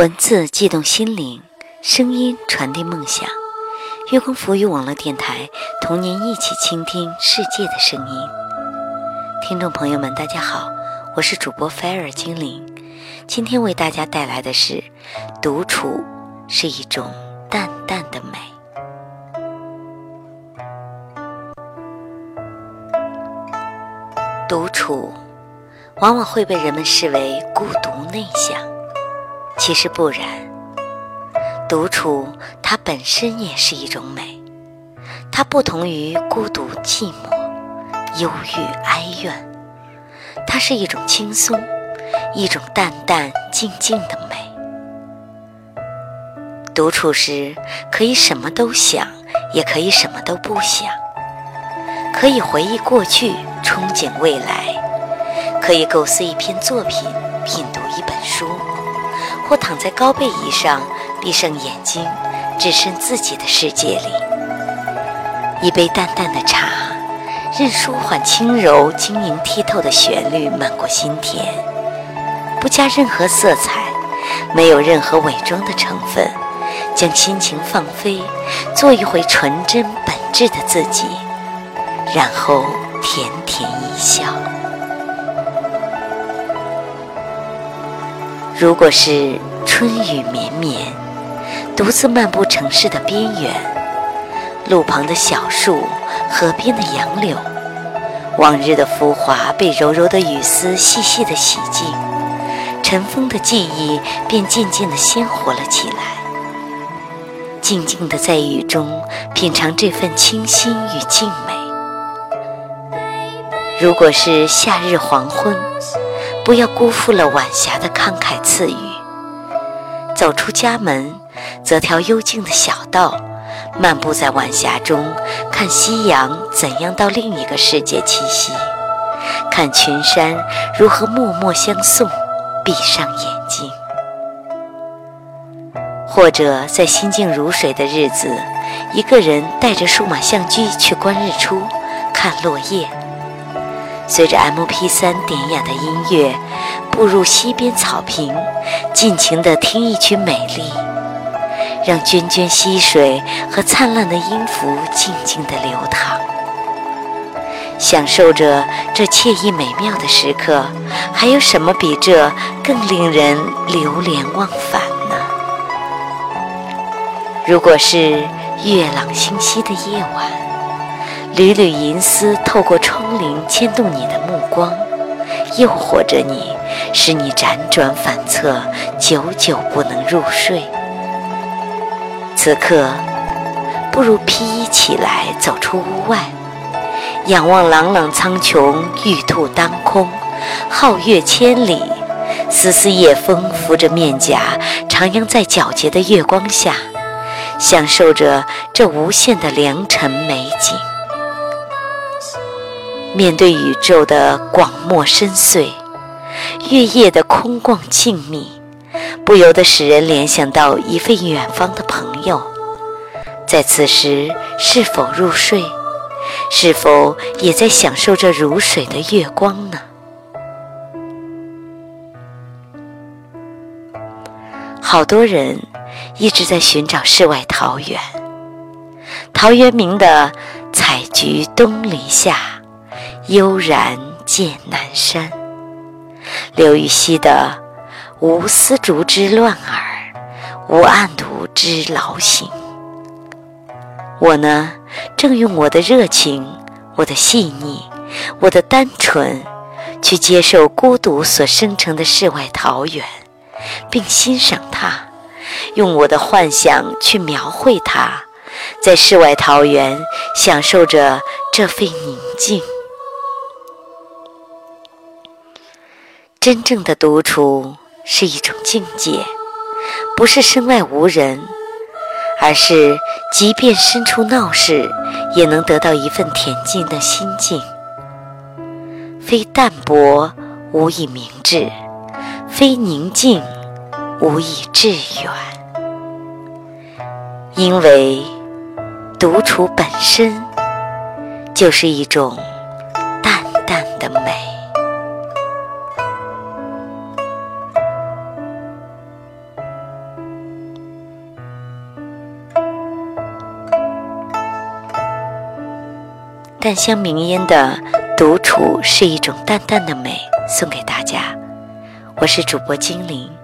文字悸动心灵，声音传递梦想。月光浮语网络电台，同您一起倾听世界的声音。听众朋友们，大家好，我是主播菲尔精灵。今天为大家带来的是：独处是一种淡淡的美。独处往往会被人们视为孤独内向。其实不然，独处它本身也是一种美，它不同于孤独、寂寞、忧郁、哀怨，它是一种轻松，一种淡淡静静的美。独处时可以什么都想，也可以什么都不想，可以回忆过去，憧憬未来，可以构思一篇作品，品读一本书。或躺在高背椅上，闭上眼睛，置身自己的世界里。一杯淡淡的茶，任舒缓轻柔、晶莹剔透的旋律漫过心田，不加任何色彩，没有任何伪装的成分，将心情放飞，做一回纯真本质的自己，然后甜甜一笑。如果是春雨绵绵，独自漫步城市的边缘，路旁的小树，河边的杨柳，往日的浮华被柔柔的雨丝细细的洗净，尘封的记忆便渐渐的鲜活了起来。静静的在雨中品尝这份清新与静美。如果是夏日黄昏。不要辜负了晚霞的慷慨赐予。走出家门，择条幽静的小道，漫步在晚霞中，看夕阳怎样到另一个世界栖息，看群山如何默默相送。闭上眼睛，或者在心静如水的日子，一个人带着数码相机去观日出，看落叶。随着 MP3 典雅的音乐，步入溪边草坪，尽情地听一曲美丽，让涓涓溪水和灿烂的音符静静地流淌，享受着这惬意美妙的时刻，还有什么比这更令人流连忘返呢？如果是月朗星稀的夜晚。缕缕银丝透过窗棂牵动你的目光，诱惑着你，使你辗转反侧，久久不能入睡。此刻，不如披衣起来，走出屋外，仰望朗朗苍穹，玉兔当空，皓月千里。丝丝夜风拂着面颊，徜徉在皎洁的月光下，享受着这无限的良辰美景。面对宇宙的广漠深邃，月夜的空旷静谧，不由得使人联想到一位远方的朋友。在此时，是否入睡？是否也在享受着如水的月光呢？好多人一直在寻找世外桃源。陶渊明的“采菊东篱下”。悠然见南山，刘禹锡的“无丝竹之乱耳，无案牍之劳形”。我呢，正用我的热情、我的细腻、我的单纯，去接受孤独所生成的世外桃源，并欣赏它，用我的幻想去描绘它，在世外桃源享受着这份宁静。真正的独处是一种境界，不是身外无人，而是即便身处闹市，也能得到一份恬静的心境。非淡泊无以明志，非宁静无以致远。因为独处本身就是一种淡香茗烟的独处是一种淡淡的美，送给大家。我是主播精灵。